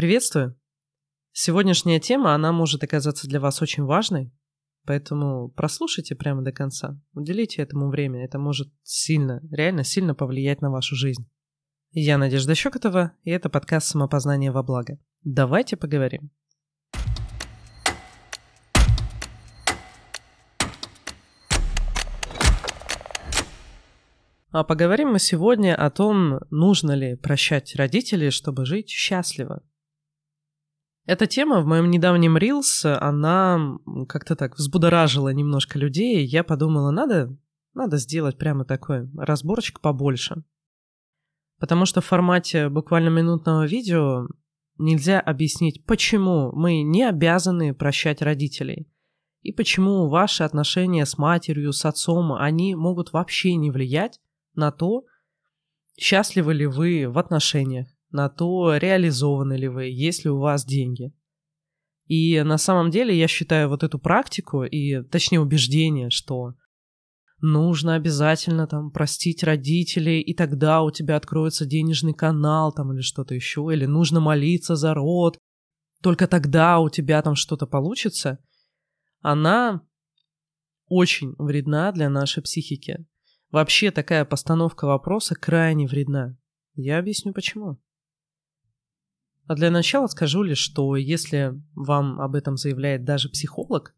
Приветствую! Сегодняшняя тема, она может оказаться для вас очень важной, поэтому прослушайте прямо до конца, уделите этому время, это может сильно, реально сильно повлиять на вашу жизнь. Я Надежда Щекотова, и это подкаст «Самопознание во благо». Давайте поговорим. А поговорим мы сегодня о том, нужно ли прощать родителей, чтобы жить счастливо. Эта тема в моем недавнем Reels, она как-то так взбудоражила немножко людей. Я подумала, надо, надо сделать прямо такой разборчик побольше. Потому что в формате буквально минутного видео нельзя объяснить, почему мы не обязаны прощать родителей. И почему ваши отношения с матерью, с отцом, они могут вообще не влиять на то, счастливы ли вы в отношениях на то, реализованы ли вы, есть ли у вас деньги. И на самом деле я считаю вот эту практику и, точнее, убеждение, что нужно обязательно там простить родителей, и тогда у тебя откроется денежный канал там или что-то еще, или нужно молиться за род, только тогда у тебя там что-то получится, она очень вредна для нашей психики. Вообще такая постановка вопроса крайне вредна. Я объясню почему. А для начала скажу лишь, что если вам об этом заявляет даже психолог,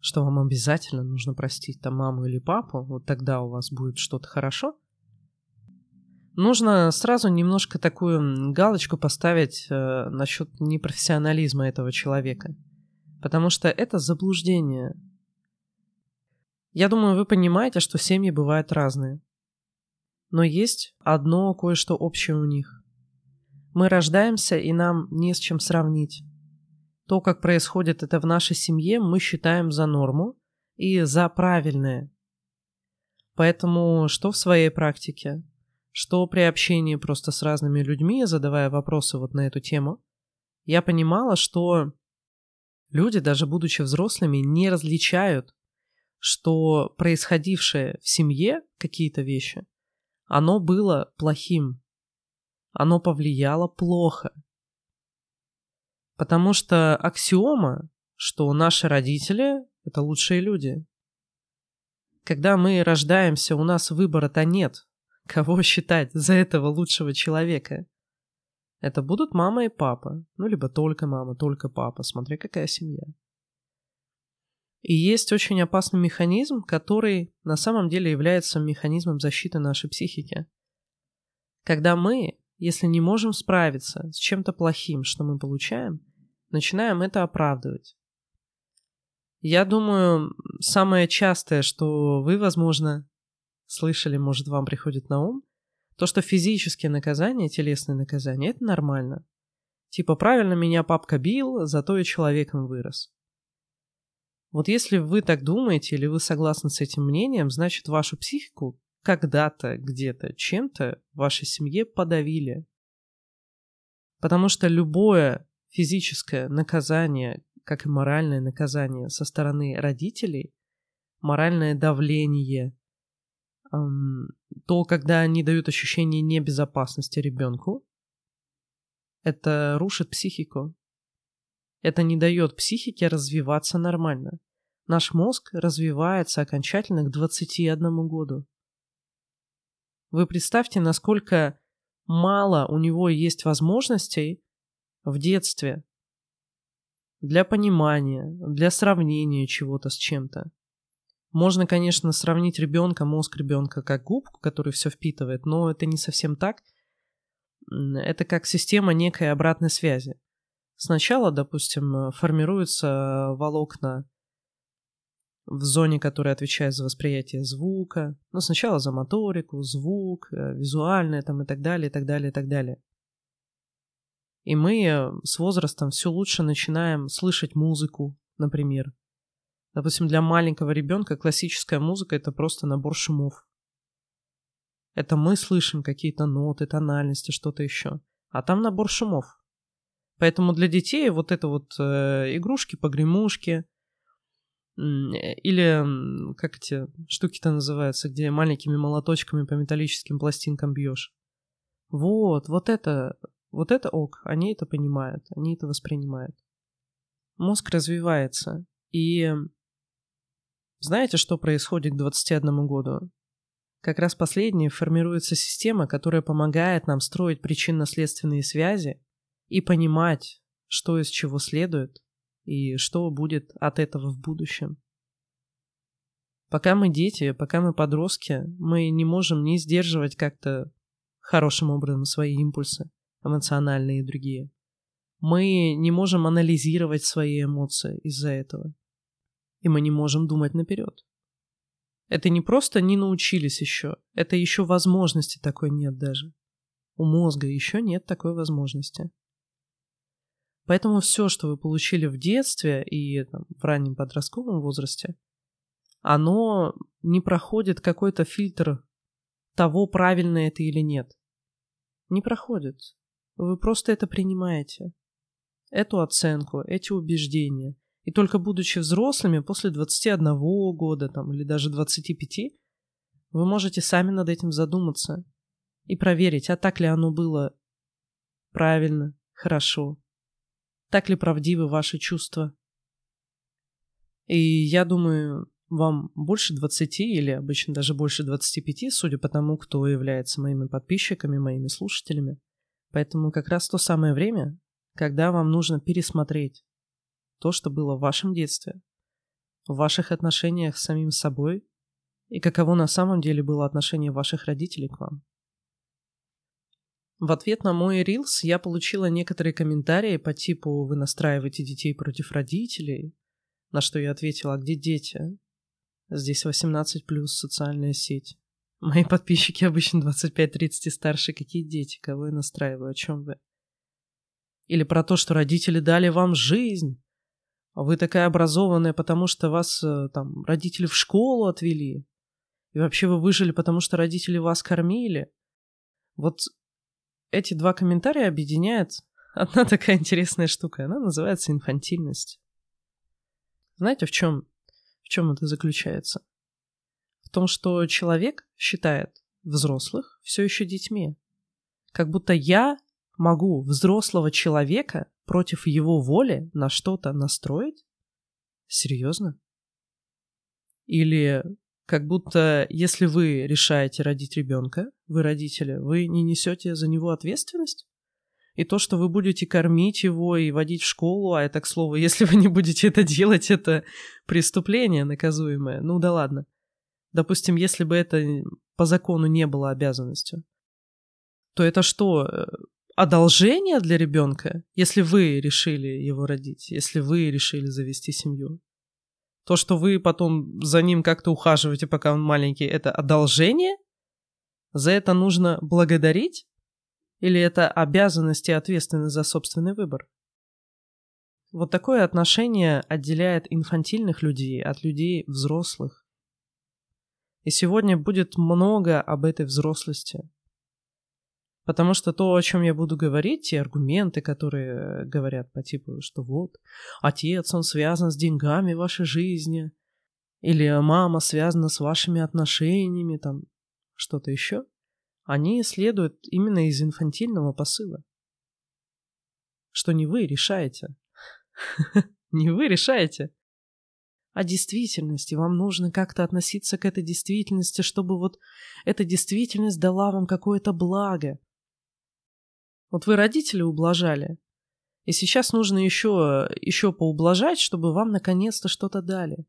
что вам обязательно нужно простить там маму или папу, вот тогда у вас будет что-то хорошо, нужно сразу немножко такую галочку поставить э, насчет непрофессионализма этого человека. Потому что это заблуждение. Я думаю, вы понимаете, что семьи бывают разные. Но есть одно кое-что общее у них. Мы рождаемся, и нам не с чем сравнить. То, как происходит это в нашей семье, мы считаем за норму и за правильное. Поэтому что в своей практике, что при общении просто с разными людьми, задавая вопросы вот на эту тему, я понимала, что люди, даже будучи взрослыми, не различают, что происходившее в семье, какие-то вещи, оно было плохим, оно повлияло плохо. Потому что аксиома, что наши родители – это лучшие люди. Когда мы рождаемся, у нас выбора-то нет. Кого считать за этого лучшего человека? Это будут мама и папа. Ну, либо только мама, только папа. Смотри, какая семья. И есть очень опасный механизм, который на самом деле является механизмом защиты нашей психики. Когда мы если не можем справиться с чем-то плохим, что мы получаем, начинаем это оправдывать. Я думаю, самое частое, что вы, возможно, слышали, может, вам приходит на ум, то, что физические наказания, телесные наказания, это нормально. Типа, правильно меня папка бил, зато и человеком вырос. Вот если вы так думаете или вы согласны с этим мнением, значит, вашу психику когда-то, где-то, чем-то в вашей семье подавили. Потому что любое физическое наказание, как и моральное наказание со стороны родителей, моральное давление, то, когда они дают ощущение небезопасности ребенку, это рушит психику. Это не дает психике развиваться нормально. Наш мозг развивается окончательно к 21 году. Вы представьте, насколько мало у него есть возможностей в детстве для понимания, для сравнения чего-то с чем-то. Можно, конечно, сравнить ребенка, мозг ребенка как губку, который все впитывает, но это не совсем так. Это как система некой обратной связи. Сначала, допустим, формируются волокна в зоне, которая отвечает за восприятие звука. Ну, сначала за моторику, звук, э, визуальное там и так далее, и так далее, и так далее. И мы э, с возрастом все лучше начинаем слышать музыку, например. Допустим, для маленького ребенка классическая музыка это просто набор шумов. Это мы слышим какие-то ноты, тональности, что-то еще. А там набор шумов. Поэтому для детей вот это вот э, игрушки, погремушки, или как эти штуки-то называются, где маленькими молоточками по металлическим пластинкам бьешь. Вот, вот это Вот это ок, они это понимают, они это воспринимают. Мозг развивается. И знаете, что происходит к 21 году? Как раз последнее формируется система, которая помогает нам строить причинно-следственные связи и понимать, что из чего следует и что будет от этого в будущем. Пока мы дети, пока мы подростки, мы не можем не сдерживать как-то хорошим образом свои импульсы, эмоциональные и другие. Мы не можем анализировать свои эмоции из-за этого. И мы не можем думать наперед. Это не просто не научились еще, это еще возможности такой нет даже. У мозга еще нет такой возможности. Поэтому все, что вы получили в детстве и там, в раннем подростковом возрасте, оно не проходит какой-то фильтр того, правильно это или нет. Не проходит. Вы просто это принимаете. Эту оценку, эти убеждения. И только будучи взрослыми, после 21 года там, или даже 25, вы можете сами над этим задуматься и проверить, а так ли оно было правильно, хорошо, так ли правдивы ваши чувства. И я думаю, вам больше 20 или обычно даже больше 25, судя по тому, кто является моими подписчиками, моими слушателями. Поэтому как раз то самое время, когда вам нужно пересмотреть то, что было в вашем детстве, в ваших отношениях с самим собой и каково на самом деле было отношение ваших родителей к вам. В ответ на мой рилс я получила некоторые комментарии по типу «Вы настраиваете детей против родителей», на что я ответила «А где дети?» Здесь 18 плюс социальная сеть. Мои подписчики обычно 25-30 и старше. Какие дети? Кого я настраиваю? О чем вы? Или про то, что родители дали вам жизнь. Вы такая образованная, потому что вас э, там родители в школу отвели. И вообще вы выжили, потому что родители вас кормили. Вот эти два комментария объединяет одна такая интересная штука. Она называется инфантильность. Знаете, в чем в чем это заключается? В том, что человек считает взрослых все еще детьми. Как будто я могу взрослого человека против его воли на что-то настроить? Серьезно? Или как будто если вы решаете родить ребенка, вы родители, вы не несете за него ответственность? И то, что вы будете кормить его и водить в школу, а это, к слову, если вы не будете это делать, это преступление наказуемое. Ну да ладно. Допустим, если бы это по закону не было обязанностью, то это что, э, одолжение для ребенка, если вы решили его родить, если вы решили завести семью? То, что вы потом за ним как-то ухаживаете, пока он маленький, это одолжение? За это нужно благодарить? Или это обязанность и ответственность за собственный выбор? Вот такое отношение отделяет инфантильных людей от людей взрослых. И сегодня будет много об этой взрослости. Потому что то, о чем я буду говорить, те аргументы, которые говорят по типу, что вот, отец, он связан с деньгами вашей жизни, или мама связана с вашими отношениями, там, что-то еще – они следуют именно из инфантильного посыла. Что не вы решаете. Не вы решаете. А действительности вам нужно как-то относиться к этой действительности, чтобы вот эта действительность дала вам какое-то благо. Вот вы родители ублажали, и сейчас нужно еще, еще поублажать, чтобы вам наконец-то что-то дали.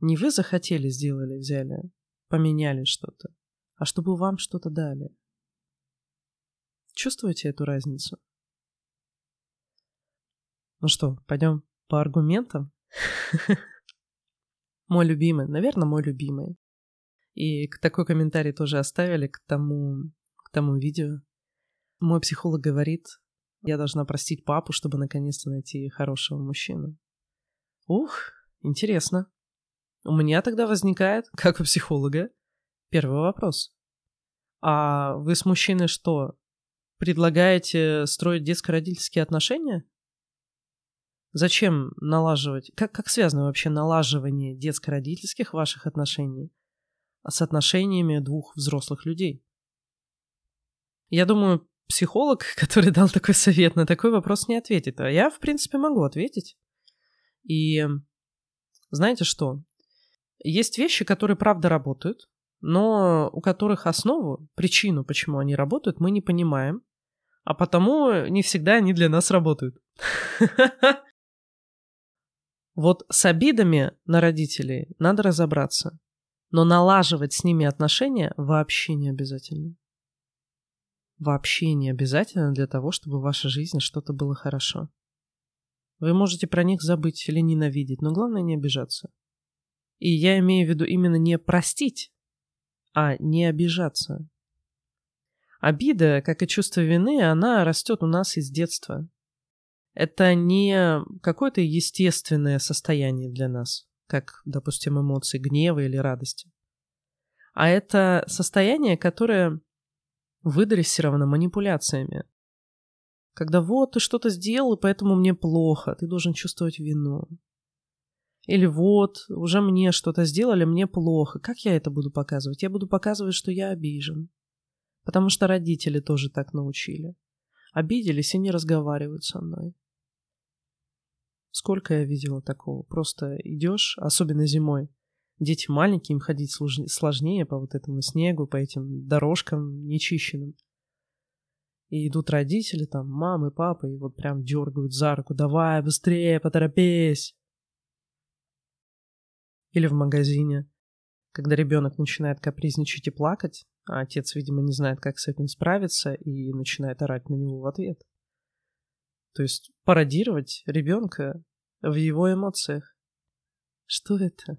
Не вы захотели, сделали, взяли, поменяли что-то а чтобы вам что-то дали. Чувствуете эту разницу? Ну что, пойдем по аргументам? Мой любимый, наверное, мой любимый. И такой комментарий тоже оставили к тому, к тому видео. Мой психолог говорит, я должна простить папу, чтобы наконец-то найти хорошего мужчину. Ух, интересно. У меня тогда возникает, как у психолога, Первый вопрос. А вы с мужчиной что, предлагаете строить детско-родительские отношения? Зачем налаживать? Как, как связано вообще налаживание детско-родительских ваших отношений с отношениями двух взрослых людей? Я думаю, психолог, который дал такой совет, на такой вопрос не ответит. А я, в принципе, могу ответить. И знаете что? Есть вещи, которые правда работают, но у которых основу, причину, почему они работают, мы не понимаем, а потому не всегда они для нас работают. Вот с обидами на родителей надо разобраться, но налаживать с ними отношения вообще не обязательно. Вообще не обязательно для того, чтобы в вашей жизни что-то было хорошо. Вы можете про них забыть или ненавидеть, но главное не обижаться. И я имею в виду именно не простить, а не обижаться. Обида, как и чувство вины, она растет у нас из детства. Это не какое-то естественное состояние для нас, как, допустим, эмоции гнева или радости. А это состояние, которое выдрессировано манипуляциями. Когда вот ты что-то сделал, и поэтому мне плохо, ты должен чувствовать вину. Или вот, уже мне что-то сделали, мне плохо. Как я это буду показывать? Я буду показывать, что я обижен. Потому что родители тоже так научили. Обиделись и не разговаривают со мной. Сколько я видела такого? Просто идешь, особенно зимой. Дети маленькие, им ходить сложнее по вот этому снегу, по этим дорожкам нечищенным. И идут родители, там, мамы, папы, и вот прям дергают за руку. Давай, быстрее, поторопись. Или в магазине, когда ребенок начинает капризничать и плакать, а отец, видимо, не знает, как с этим справиться, и начинает орать на него в ответ. То есть пародировать ребенка в его эмоциях. Что это?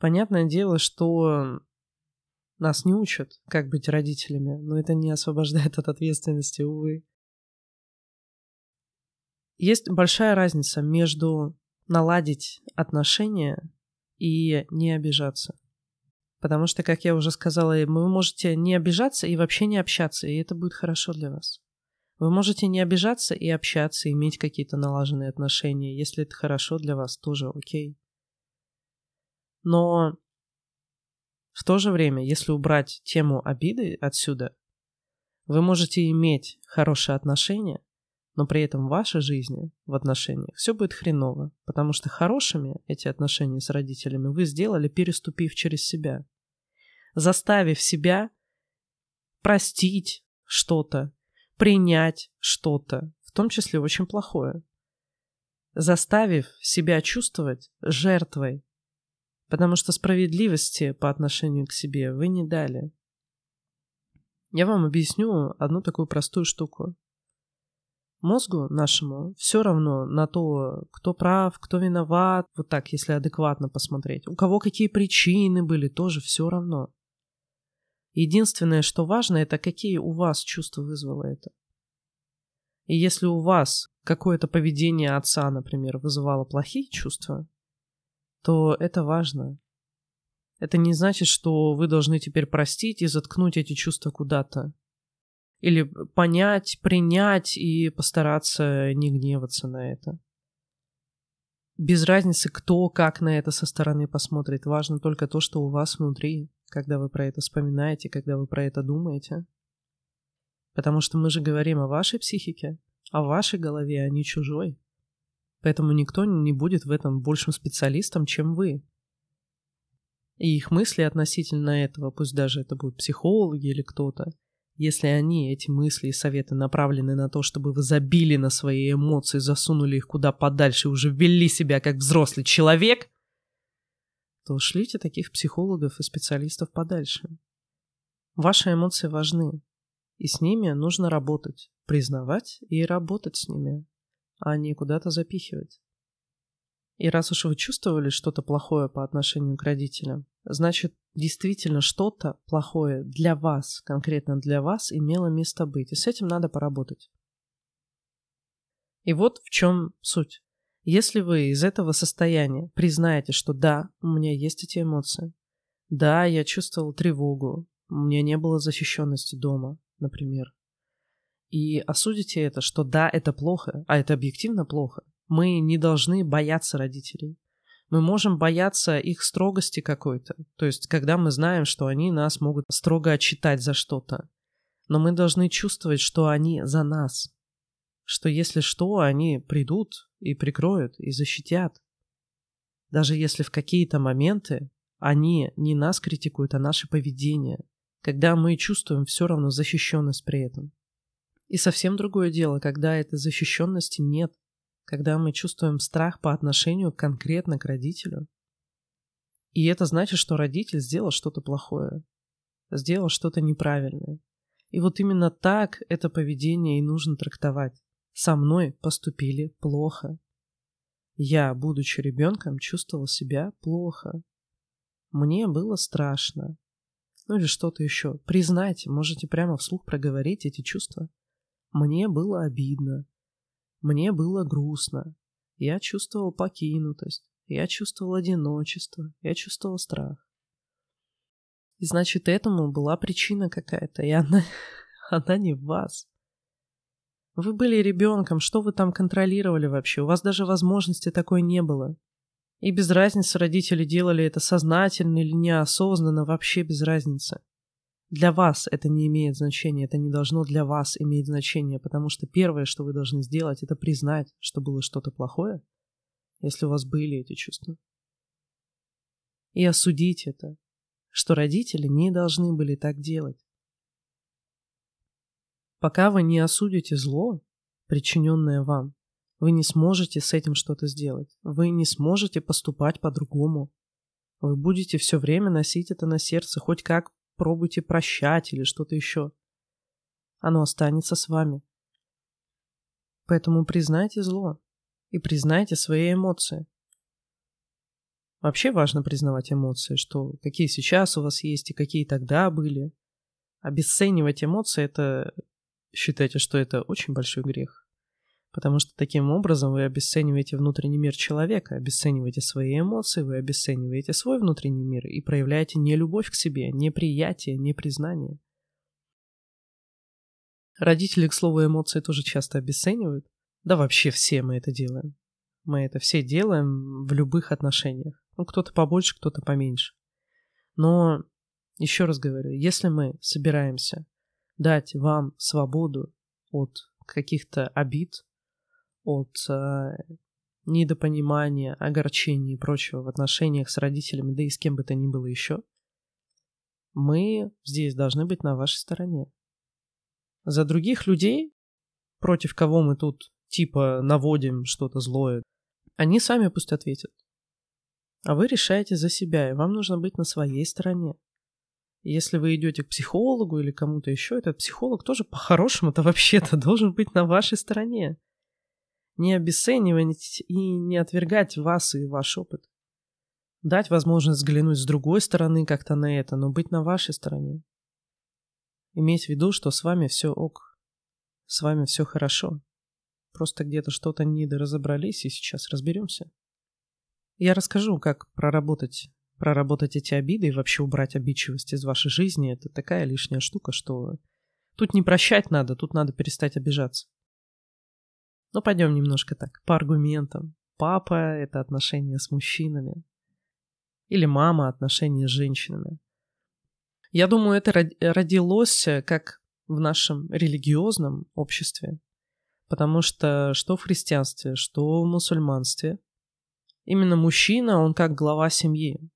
Понятное дело, что нас не учат, как быть родителями, но это не освобождает от ответственности, увы. Есть большая разница между наладить отношения и не обижаться. Потому что, как я уже сказала, вы можете не обижаться и вообще не общаться, и это будет хорошо для вас. Вы можете не обижаться и общаться, иметь какие-то налаженные отношения. Если это хорошо для вас, тоже окей. Но в то же время, если убрать тему обиды отсюда, вы можете иметь хорошие отношения, но при этом в вашей жизни, в отношениях, все будет хреново, потому что хорошими эти отношения с родителями вы сделали, переступив через себя, заставив себя простить что-то, принять что-то, в том числе очень плохое, заставив себя чувствовать жертвой, потому что справедливости по отношению к себе вы не дали. Я вам объясню одну такую простую штуку. Мозгу нашему все равно на то, кто прав, кто виноват, вот так, если адекватно посмотреть. У кого какие причины были, тоже все равно. Единственное, что важно, это какие у вас чувства вызвало это. И если у вас какое-то поведение отца, например, вызывало плохие чувства, то это важно. Это не значит, что вы должны теперь простить и заткнуть эти чувства куда-то. Или понять, принять и постараться не гневаться на это. Без разницы, кто как на это со стороны посмотрит. Важно только то, что у вас внутри, когда вы про это вспоминаете, когда вы про это думаете. Потому что мы же говорим о вашей психике, о вашей голове, а не чужой. Поэтому никто не будет в этом большим специалистом, чем вы. И их мысли относительно этого, пусть даже это будут психологи или кто-то, если они, эти мысли и советы направлены на то, чтобы вы забили на свои эмоции, засунули их куда подальше уже ввели себя как взрослый человек, то шлите таких психологов и специалистов подальше. Ваши эмоции важны, и с ними нужно работать, признавать и работать с ними а не куда-то запихивать. И раз уж вы чувствовали что-то плохое по отношению к родителям, значит, действительно что-то плохое для вас, конкретно для вас, имело место быть. И с этим надо поработать. И вот в чем суть. Если вы из этого состояния признаете, что да, у меня есть эти эмоции, да, я чувствовал тревогу, у меня не было защищенности дома, например, и осудите это, что да, это плохо, а это объективно плохо. Мы не должны бояться родителей. Мы можем бояться их строгости какой-то. То есть, когда мы знаем, что они нас могут строго отчитать за что-то. Но мы должны чувствовать, что они за нас. Что если что, они придут и прикроют, и защитят. Даже если в какие-то моменты они не нас критикуют, а наше поведение, когда мы чувствуем все равно защищенность при этом. И совсем другое дело, когда этой защищенности нет, когда мы чувствуем страх по отношению конкретно к родителю. И это значит, что родитель сделал что-то плохое, сделал что-то неправильное. И вот именно так это поведение и нужно трактовать. Со мной поступили плохо. Я, будучи ребенком, чувствовал себя плохо. Мне было страшно. Ну или что-то еще. Признайте, можете прямо вслух проговорить эти чувства. Мне было обидно. Мне было грустно. Я чувствовал покинутость. Я чувствовал одиночество. Я чувствовал страх. И значит, этому была причина какая-то, и она, она не в вас. Вы были ребенком, что вы там контролировали вообще? У вас даже возможности такой не было. И без разницы родители делали это сознательно или неосознанно, вообще без разницы. Для вас это не имеет значения, это не должно для вас иметь значение, потому что первое, что вы должны сделать, это признать, что было что-то плохое, если у вас были эти чувства. И осудить это, что родители не должны были так делать. Пока вы не осудите зло, причиненное вам, вы не сможете с этим что-то сделать. Вы не сможете поступать по-другому. Вы будете все время носить это на сердце, хоть как пробуйте прощать или что-то еще. Оно останется с вами. Поэтому признайте зло и признайте свои эмоции. Вообще важно признавать эмоции, что какие сейчас у вас есть и какие тогда были. Обесценивать эмоции – это считайте, что это очень большой грех. Потому что таким образом вы обесцениваете внутренний мир человека, обесцениваете свои эмоции, вы обесцениваете свой внутренний мир и проявляете не любовь к себе, не приятие, не признание. Родители, к слову, эмоции тоже часто обесценивают. Да вообще все мы это делаем. Мы это все делаем в любых отношениях. Ну, кто-то побольше, кто-то поменьше. Но, еще раз говорю, если мы собираемся дать вам свободу от каких-то обид, от э, недопонимания, огорчений и прочего в отношениях с родителями, да и с кем бы то ни было еще, мы здесь должны быть на вашей стороне. За других людей, против кого мы тут типа наводим что-то злое, они сами пусть ответят. А вы решаете за себя, и вам нужно быть на своей стороне. Если вы идете к психологу или кому-то еще, этот психолог тоже по-хорошему-то вообще-то должен быть на вашей стороне не обесценивать и не отвергать вас и ваш опыт. Дать возможность взглянуть с другой стороны как-то на это, но быть на вашей стороне. Иметь в виду, что с вами все ок, с вами все хорошо. Просто где-то что-то недоразобрались, и сейчас разберемся. Я расскажу, как проработать, проработать эти обиды и вообще убрать обидчивость из вашей жизни. Это такая лишняя штука, что тут не прощать надо, тут надо перестать обижаться. Ну, пойдем немножко так, по аргументам. Папа — это отношения с мужчинами. Или мама — отношения с женщинами. Я думаю, это родилось э, как в нашем религиозном обществе. Потому что что в христианстве, что в мусульманстве, именно мужчина, он как глава семьи.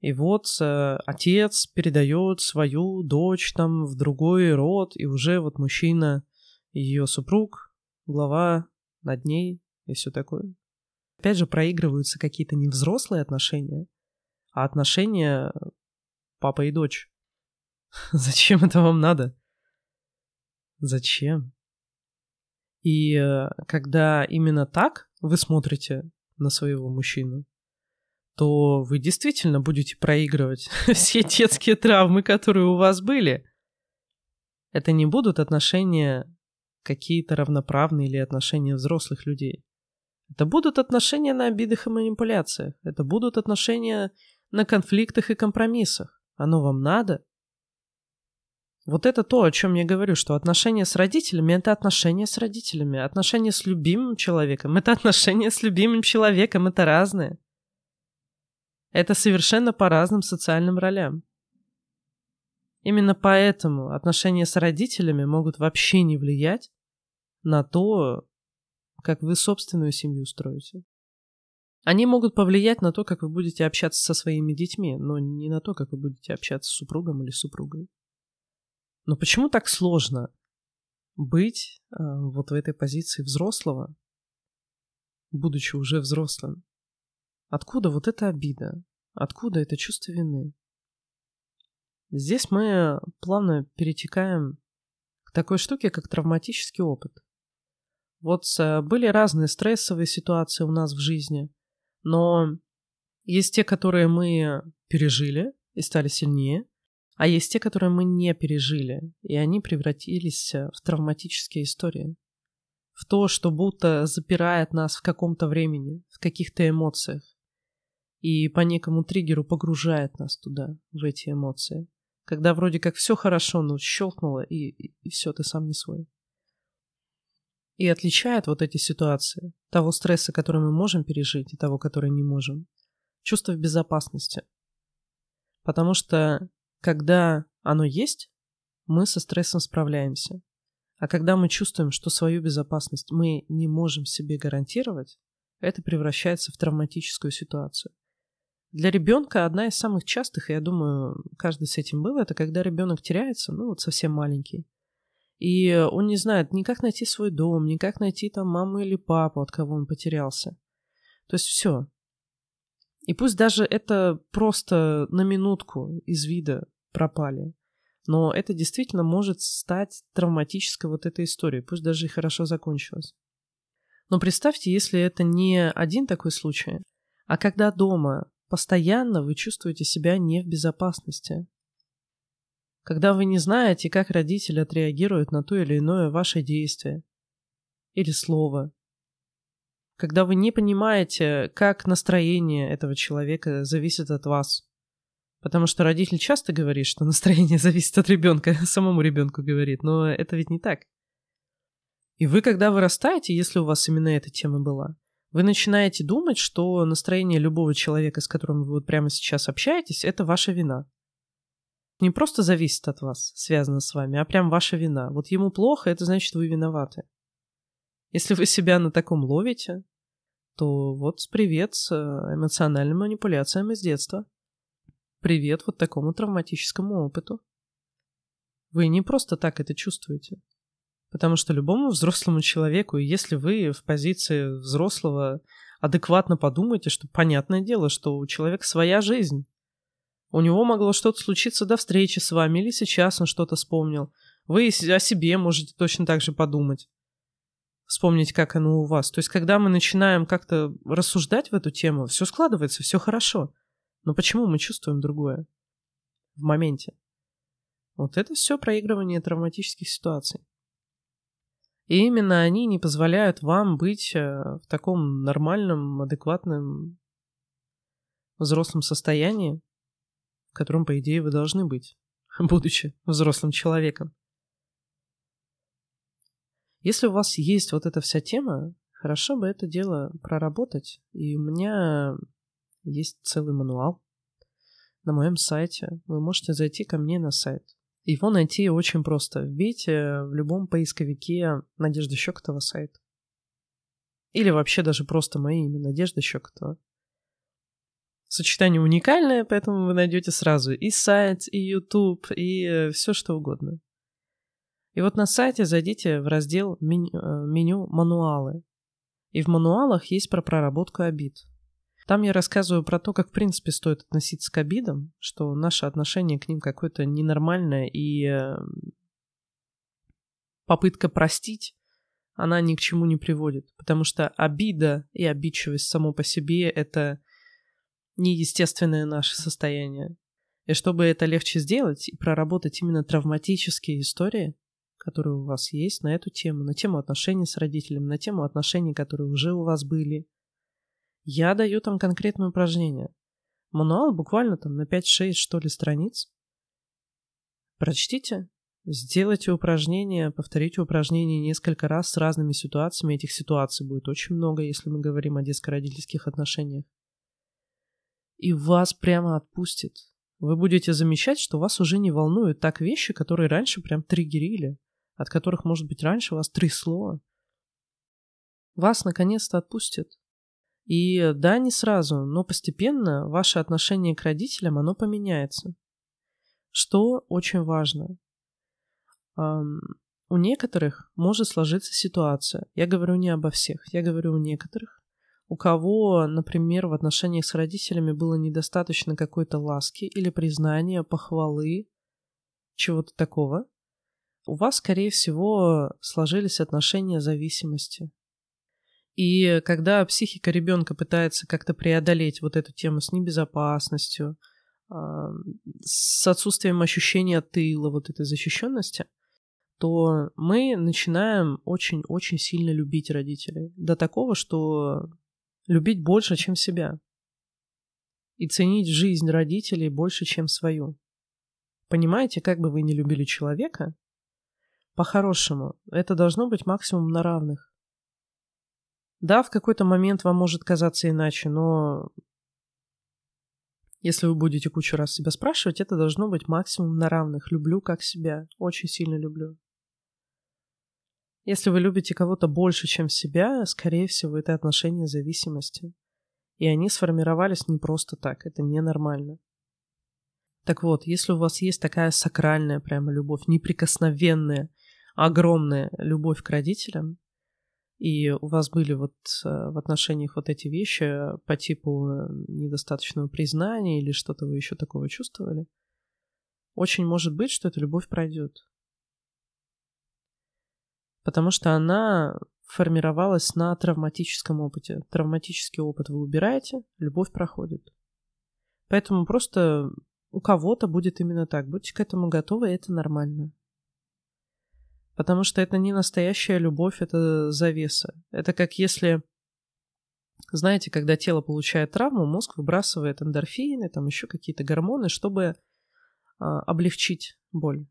И вот э, отец передает свою дочь там в другой род, и уже вот мужчина, ее супруг, глава над ней и все такое. Опять же, проигрываются какие-то не взрослые отношения, а отношения папа и дочь. Зачем это вам надо? Зачем? И э, когда именно так вы смотрите на своего мужчину, то вы действительно будете проигрывать все детские травмы, которые у вас были. Это не будут отношения какие-то равноправные или отношения взрослых людей. Это будут отношения на обидах и манипуляциях. Это будут отношения на конфликтах и компромиссах. Оно вам надо? Вот это то, о чем я говорю, что отношения с родителями – это отношения с родителями. Отношения с любимым человеком – это отношения с любимым человеком, это разные. Это совершенно по разным социальным ролям. Именно поэтому отношения с родителями могут вообще не влиять на то, как вы собственную семью строите. Они могут повлиять на то, как вы будете общаться со своими детьми, но не на то, как вы будете общаться с супругом или супругой. Но почему так сложно быть э, вот в этой позиции взрослого, будучи уже взрослым? Откуда вот эта обида? Откуда это чувство вины? Здесь мы плавно перетекаем к такой штуке, как травматический опыт. Вот э, были разные стрессовые ситуации у нас в жизни, но есть те, которые мы пережили и стали сильнее, а есть те, которые мы не пережили, и они превратились э, в травматические истории. В то, что будто запирает нас в каком-то времени, в каких-то эмоциях. И по некому триггеру погружает нас туда, в эти эмоции. Когда вроде как все хорошо, но щелкнуло, и, и, все, ты сам не свой и отличает вот эти ситуации, того стресса, который мы можем пережить, и того, который не можем, чувство безопасности. Потому что когда оно есть, мы со стрессом справляемся. А когда мы чувствуем, что свою безопасность мы не можем себе гарантировать, это превращается в травматическую ситуацию. Для ребенка одна из самых частых, я думаю, каждый с этим был, это когда ребенок теряется, ну вот совсем маленький. И он не знает ни как найти свой дом, ни как найти там маму или папу, от кого он потерялся. То есть все. И пусть даже это просто на минутку из вида пропали, но это действительно может стать травматической вот этой историей, пусть даже и хорошо закончилась. Но представьте, если это не один такой случай, а когда дома постоянно вы чувствуете себя не в безопасности, когда вы не знаете, как родители отреагируют на то или иное ваше действие или слово, когда вы не понимаете, как настроение этого человека зависит от вас. Потому что родитель часто говорит, что настроение зависит от ребенка, самому ребенку говорит, но это ведь не так. И вы, когда вырастаете, если у вас именно эта тема была, вы начинаете думать, что настроение любого человека, с которым вы вот прямо сейчас общаетесь, это ваша вина не просто зависит от вас, связано с вами, а прям ваша вина. Вот ему плохо, это значит, вы виноваты. Если вы себя на таком ловите, то вот привет с э, эмоциональным манипуляциям из детства. Привет вот такому травматическому опыту. Вы не просто так это чувствуете. Потому что любому взрослому человеку, если вы в позиции взрослого адекватно подумаете, что понятное дело, что у человека своя жизнь, у него могло что-то случиться до встречи с вами, или сейчас он что-то вспомнил. Вы о себе можете точно так же подумать. Вспомнить, как оно у вас. То есть, когда мы начинаем как-то рассуждать в эту тему, все складывается, все хорошо. Но почему мы чувствуем другое в моменте? Вот это все проигрывание травматических ситуаций. И именно они не позволяют вам быть э, в таком нормальном, адекватном, взрослом состоянии, в котором, по идее, вы должны быть, будучи взрослым человеком. Если у вас есть вот эта вся тема, хорошо бы это дело проработать. И у меня есть целый мануал на моем сайте. Вы можете зайти ко мне на сайт. Его найти очень просто. Вбейте в любом поисковике Надежда Щекотова сайт. Или вообще даже просто мое имя Надежда Щекотова. Сочетание уникальное, поэтому вы найдете сразу и сайт, и YouTube, и э, все что угодно. И вот на сайте зайдите в раздел меню, э, меню «Мануалы». И в мануалах есть про проработку обид. Там я рассказываю про то, как в принципе стоит относиться к обидам, что наше отношение к ним какое-то ненормальное, и э, попытка простить, она ни к чему не приводит. Потому что обида и обидчивость само по себе — это неестественное наше состояние. И чтобы это легче сделать и проработать именно травматические истории, которые у вас есть на эту тему, на тему отношений с родителями, на тему отношений, которые уже у вас были, я даю там конкретное упражнение. Мануал буквально там на 5-6 что ли страниц. Прочтите, сделайте упражнение, повторите упражнение несколько раз с разными ситуациями. Этих ситуаций будет очень много, если мы говорим о детско-родительских отношениях и вас прямо отпустит. Вы будете замечать, что вас уже не волнуют так вещи, которые раньше прям триггерили, от которых, может быть, раньше вас трясло. Вас наконец-то отпустят. И да, не сразу, но постепенно ваше отношение к родителям, оно поменяется. Что очень важно. У некоторых может сложиться ситуация. Я говорю не обо всех, я говорю у некоторых, у кого, например, в отношениях с родителями было недостаточно какой-то ласки или признания, похвалы, чего-то такого, у вас, скорее всего, сложились отношения зависимости. И когда психика ребенка пытается как-то преодолеть вот эту тему с небезопасностью, с отсутствием ощущения тыла, вот этой защищенности, то мы начинаем очень-очень сильно любить родителей. До такого, что любить больше, чем себя. И ценить жизнь родителей больше, чем свою. Понимаете, как бы вы ни любили человека, по-хорошему, это должно быть максимум на равных. Да, в какой-то момент вам может казаться иначе, но если вы будете кучу раз себя спрашивать, это должно быть максимум на равных. Люблю как себя. Очень сильно люблю. Если вы любите кого-то больше, чем себя, скорее всего, это отношения зависимости. И они сформировались не просто так, это ненормально. Так вот, если у вас есть такая сакральная прямо любовь, неприкосновенная, огромная любовь к родителям, и у вас были вот э, в отношениях вот эти вещи по типу э, недостаточного признания или что-то вы еще такого чувствовали, очень может быть, что эта любовь пройдет потому что она формировалась на травматическом опыте. Травматический опыт вы убираете, любовь проходит. Поэтому просто у кого-то будет именно так. Будьте к этому готовы, это нормально. Потому что это не настоящая любовь, это завеса. Это как если, знаете, когда тело получает травму, мозг выбрасывает эндорфины, там еще какие-то гормоны, чтобы а, облегчить боль.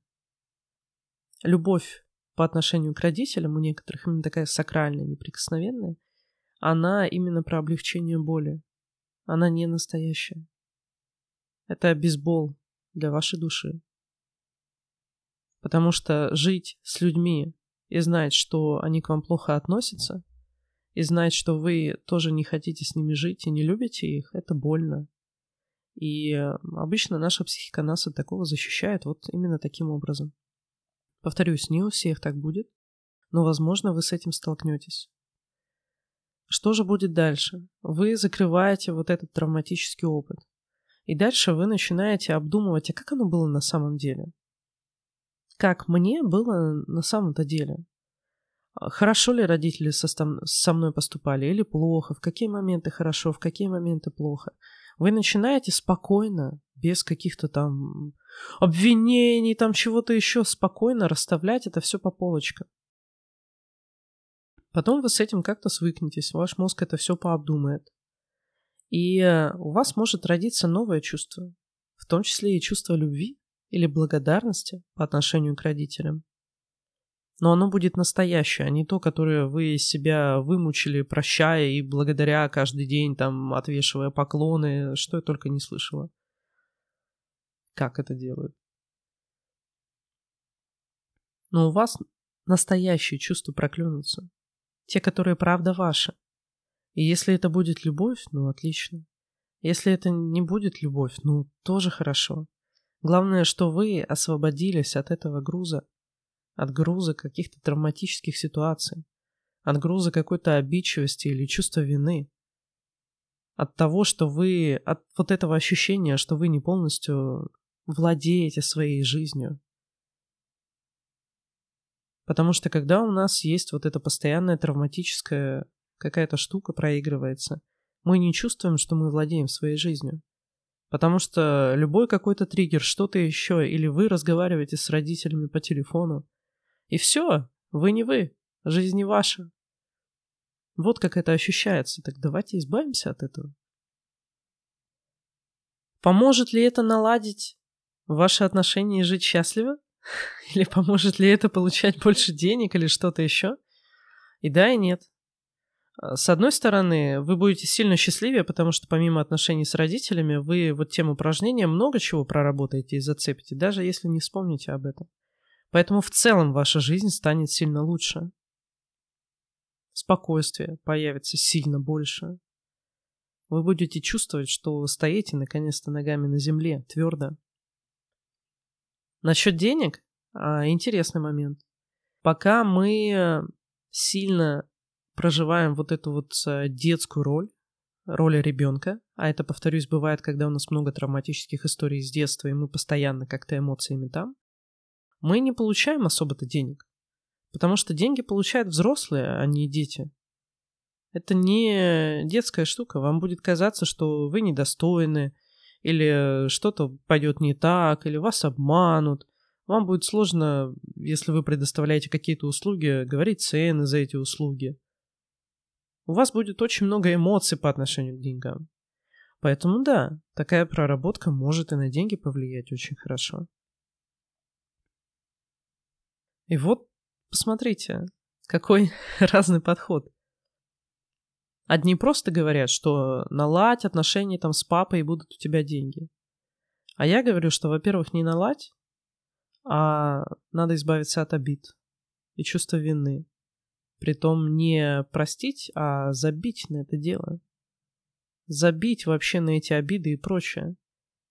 Любовь по отношению к родителям у некоторых именно такая сакральная, неприкосновенная, она именно про облегчение боли. Она не настоящая. Это бейсбол для вашей души. Потому что жить с людьми и знать, что они к вам плохо относятся, и знать, что вы тоже не хотите с ними жить и не любите их, это больно. И э, обычно наша психика нас от такого защищает вот именно таким образом. Повторюсь, не у всех так будет, но, возможно, вы с этим столкнетесь. Что же будет дальше? Вы закрываете вот этот травматический опыт. И дальше вы начинаете обдумывать, а как оно было на самом деле? Как мне было на самом-то деле? Хорошо ли родители со, со мной поступали или плохо? В какие моменты хорошо, в какие моменты плохо? Вы начинаете спокойно, без каких-то там обвинений, там чего-то еще, спокойно расставлять это все по полочкам. Потом вы с этим как-то свыкнетесь, ваш мозг это все пообдумает. И э, у вас может родиться новое чувство, в том числе и чувство любви или благодарности по отношению к родителям. Но оно будет настоящее, а не то, которое вы себя вымучили, прощая и благодаря каждый день, там, отвешивая поклоны, что я только не слышала как это делают. Но у вас настоящие чувства проклюнутся. Те, которые правда ваши. И если это будет любовь, ну отлично. Если это не будет любовь, ну тоже хорошо. Главное, что вы освободились от этого груза, от груза каких-то травматических ситуаций, от груза какой-то обидчивости или чувства вины, от того, что вы, от вот этого ощущения, что вы не полностью владеете своей жизнью. Потому что когда у нас есть вот эта постоянная травматическая какая-то штука проигрывается, мы не чувствуем, что мы владеем своей жизнью. Потому что любой какой-то триггер, что-то еще, или вы разговариваете с родителями по телефону, и все, вы не вы, жизнь не ваша. Вот как это ощущается. Так давайте избавимся от этого. Поможет ли это наладить ваши отношения и жить счастливо? Или поможет ли это получать больше денег или что-то еще? И да, и нет. А, с одной стороны, вы будете сильно счастливее, потому что помимо отношений с родителями, вы вот тем упражнением много чего проработаете и зацепите, даже если не вспомните об этом. Поэтому в целом ваша жизнь станет сильно лучше. Спокойствие появится сильно больше. Вы будете чувствовать, что стоите наконец-то ногами на земле, твердо. Насчет денег, а, интересный момент. Пока мы сильно проживаем вот эту вот э, детскую роль, роль ребенка, а это, повторюсь, бывает, когда у нас много травматических историй с детства, и мы постоянно как-то эмоциями там, мы не получаем особо-то денег. Потому что деньги получают взрослые, а не дети. Это не детская штука. Вам будет казаться, что вы недостойны, или что-то пойдет не так, или вас обманут. Вам будет сложно, если вы предоставляете какие-то услуги, говорить цены за эти услуги у вас будет очень много эмоций по отношению к деньгам. Поэтому да, такая проработка может и на деньги повлиять очень хорошо. И вот, посмотрите, какой разный подход. Одни просто говорят, что наладь отношения там с папой и будут у тебя деньги. А я говорю, что, во-первых, не наладь, а надо избавиться от обид и чувства вины. Притом не простить, а забить на это дело. Забить вообще на эти обиды и прочее.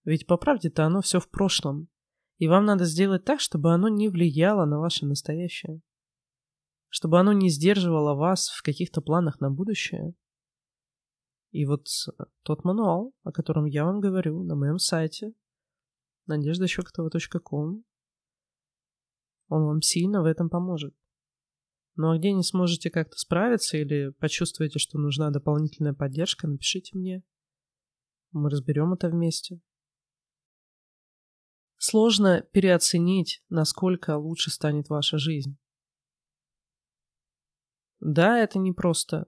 Ведь по правде-то оно все в прошлом. И вам надо сделать так, чтобы оно не влияло на ваше настоящее. Чтобы оно не сдерживало вас в каких-то планах на будущее. И вот тот мануал, о котором я вам говорю на моем сайте, надеждащекотова.ком, он вам сильно в этом поможет. Ну а где не сможете как-то справиться или почувствуете, что нужна дополнительная поддержка, напишите мне. Мы разберем это вместе. Сложно переоценить, насколько лучше станет ваша жизнь. Да, это не просто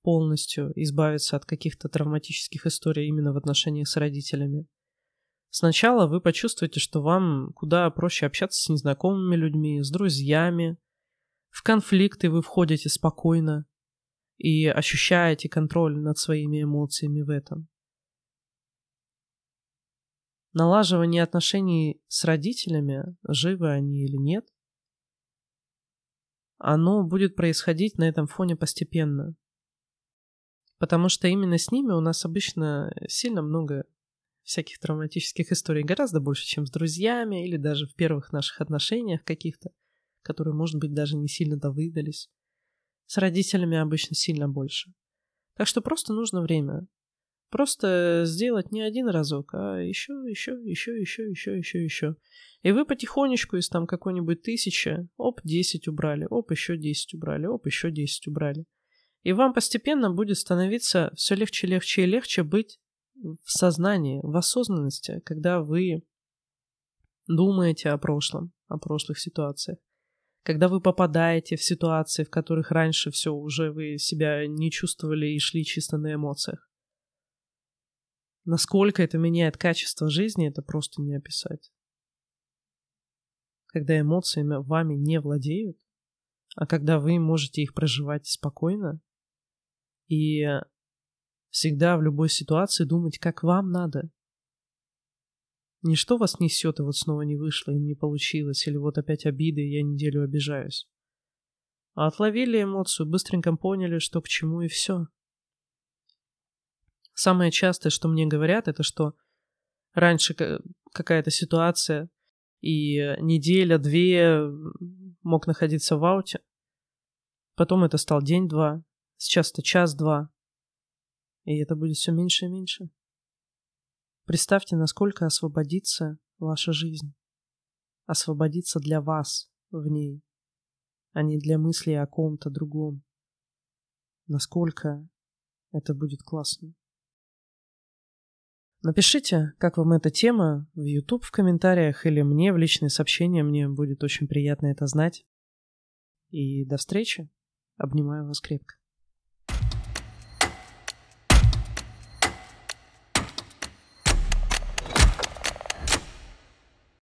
полностью избавиться от каких-то травматических историй именно в отношениях с родителями. Сначала вы почувствуете, что вам куда проще общаться с незнакомыми людьми, с друзьями, в конфликты вы входите спокойно и ощущаете контроль над своими эмоциями в этом. Налаживание отношений с родителями, живы они или нет, оно будет происходить на этом фоне постепенно. Потому что именно с ними у нас обычно сильно много всяких травматических историй, гораздо больше, чем с друзьями или даже в первых наших отношениях каких-то которые, может быть, даже не сильно-то выдались. С родителями обычно сильно больше. Так что просто нужно время. Просто сделать не один разок, а еще, еще, еще, еще, еще, еще, еще. И вы потихонечку из там какой-нибудь тысячи, оп, 10 убрали, оп, еще 10 убрали, оп, еще 10 убрали. И вам постепенно будет становиться все легче, легче и легче быть в сознании, в осознанности, когда вы думаете о прошлом, о прошлых ситуациях когда вы попадаете в ситуации, в которых раньше все уже вы себя не чувствовали и шли чисто на эмоциях. Насколько это меняет качество жизни, это просто не описать. Когда эмоциями вами не владеют, а когда вы можете их проживать спокойно и всегда в любой ситуации думать, как вам надо, не что вас несет, и вот снова не вышло, и не получилось, или вот опять обиды, и я неделю обижаюсь. А отловили эмоцию, быстренько поняли, что к чему, и все. Самое частое, что мне говорят, это что раньше какая-то ситуация, и неделя-две мог находиться в ауте, потом это стал день-два, сейчас это час-два, и это будет все меньше и меньше. Представьте, насколько освободится ваша жизнь. Освободиться для вас в ней, а не для мыслей о ком-то другом. Насколько это будет классно. Напишите, как вам эта тема в YouTube в комментариях или мне в личные сообщения. Мне будет очень приятно это знать. И до встречи. Обнимаю вас крепко.